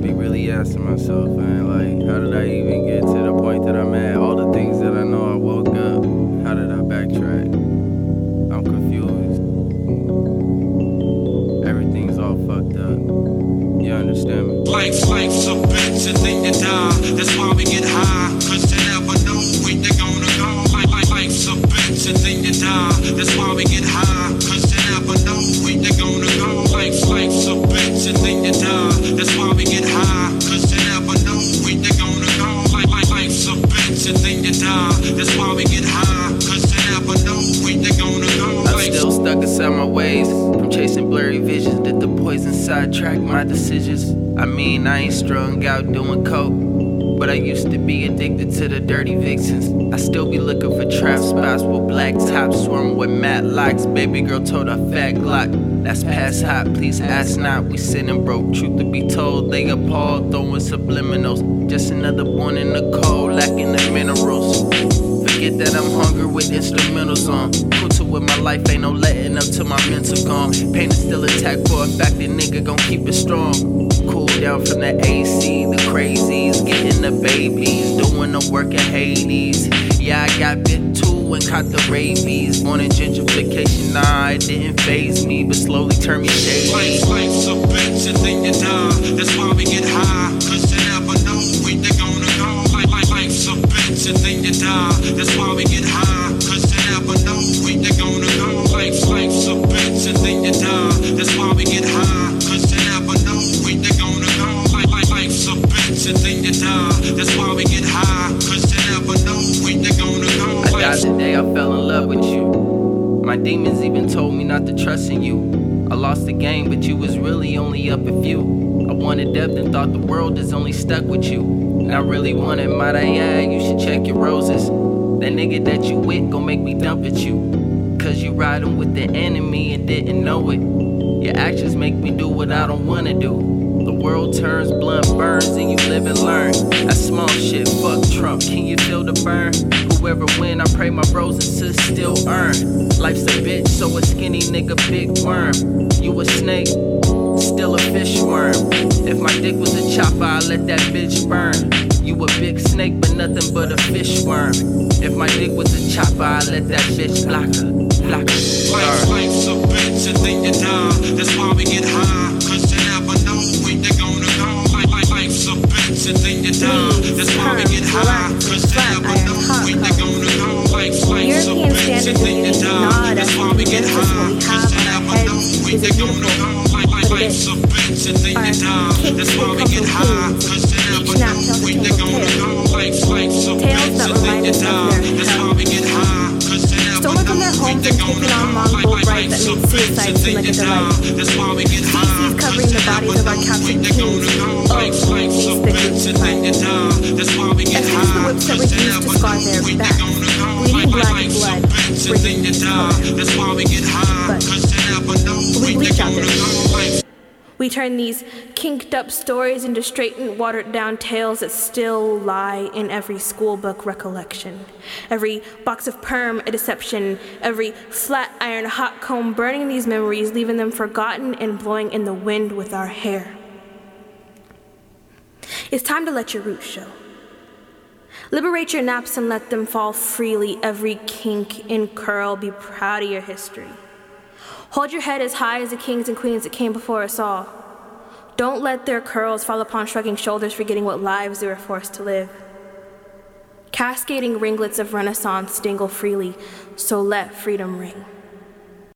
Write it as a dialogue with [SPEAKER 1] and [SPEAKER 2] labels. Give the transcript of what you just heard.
[SPEAKER 1] be really asking myself, man, like, how did I even get to the point that I'm at? All the things that I know I woke up, how did I backtrack? I'm confused. Everything's all fucked up. You understand me?
[SPEAKER 2] Life, like a bitch, a thing to die. That's why we get high, cause you never know when they're gonna go. Life, life, life's a bitch, a thing to die. That's why we get high.
[SPEAKER 1] Days. From chasing blurry visions, did the poison sidetrack my decisions? I mean, I ain't strung out doing coke. But I used to be addicted to the dirty vixens. I still be looking for trap spots with black tops, swarm with matte locks. Baby girl told her fat Glock, that's past hot, please ask not. We sitting broke, truth to be told, they appalled, throwing subliminals. Just another born in the cold, lacking the minerals. Forget that I'm hungry with instrumentals on. With my life, ain't no letting up till my mental gone. Pain is still attack for a fact, that nigga gon' keep it strong. Cool down from the AC, the crazies, getting the babies, doing the work in Hades. Yeah, I got bit too and caught the rabies. Born in gentrification, nah, it didn't phase me, but slowly turned me shady. Life,
[SPEAKER 2] life's a bitch and then you die.
[SPEAKER 1] Demons even told me not to trust in you. I lost the game, but you was really only up a few. I wanted depth and thought the world is only stuck with you. And I really wanted, my add, you should check your roses. That nigga that you with gon' make me dump at you. Cause you riding with the enemy and didn't know it. Your actions make me do what I don't wanna do. The world turns, blunt burns, and you live and learn. That small shit, fuck Trump. Can you feel the burn? Whoever win, I pray my bros and sis still earn. Life's a bitch, so a skinny nigga big worm. You a snake, still a fish worm. If my dick was a chopper, I'd let that bitch burn. You a big snake, but nothing but a fish worm. If my dick was a chopper, I'd let that bitch block her, block her. Life,
[SPEAKER 2] life's a bitch and then you die. That's why we get high,
[SPEAKER 3] then. That's why we get high, cause you never know when you're gonna
[SPEAKER 2] go. Life's
[SPEAKER 3] a European bitch and then you die. That's why we get high, cause on never know when you're gonna go. Like, like life's a
[SPEAKER 2] bitch and then
[SPEAKER 3] you die. That's why we get high, cause Each never know when tale you're gonna go.
[SPEAKER 2] Life's, life's a
[SPEAKER 3] bitch and then you die. That's why we get high,
[SPEAKER 2] cause never
[SPEAKER 3] from their know when you're gonna on go. Like, that life's a bitch and then like you die. delight.
[SPEAKER 2] That's why we get
[SPEAKER 3] high, covering the bodies of our captured when you're gonna kings. A feast the bitch and then you
[SPEAKER 2] die. That's why we
[SPEAKER 3] get And high, here's the whips that cause you refuse to never scar know their when you're backs. gonna
[SPEAKER 2] go.
[SPEAKER 3] Bleeding Like, black life's a blood, bitch and then you bringing die.
[SPEAKER 2] That's why we get high,
[SPEAKER 3] But
[SPEAKER 2] cause you never know we
[SPEAKER 3] when you're bleach out gonna go. We turn these kinked up stories into straightened, watered down tales that still lie in every schoolbook recollection. Every box of perm a deception, every flat iron hot comb burning these memories, leaving them forgotten and blowing in the wind with our hair. It's time to let your roots show. Liberate your naps and let them fall freely. Every kink and curl, be proud of your history. Hold your head as high as the kings and queens that came before us all. Don't let their curls fall upon shrugging shoulders, forgetting what lives they were forced to live. Cascading ringlets of Renaissance dangle freely, so let freedom ring.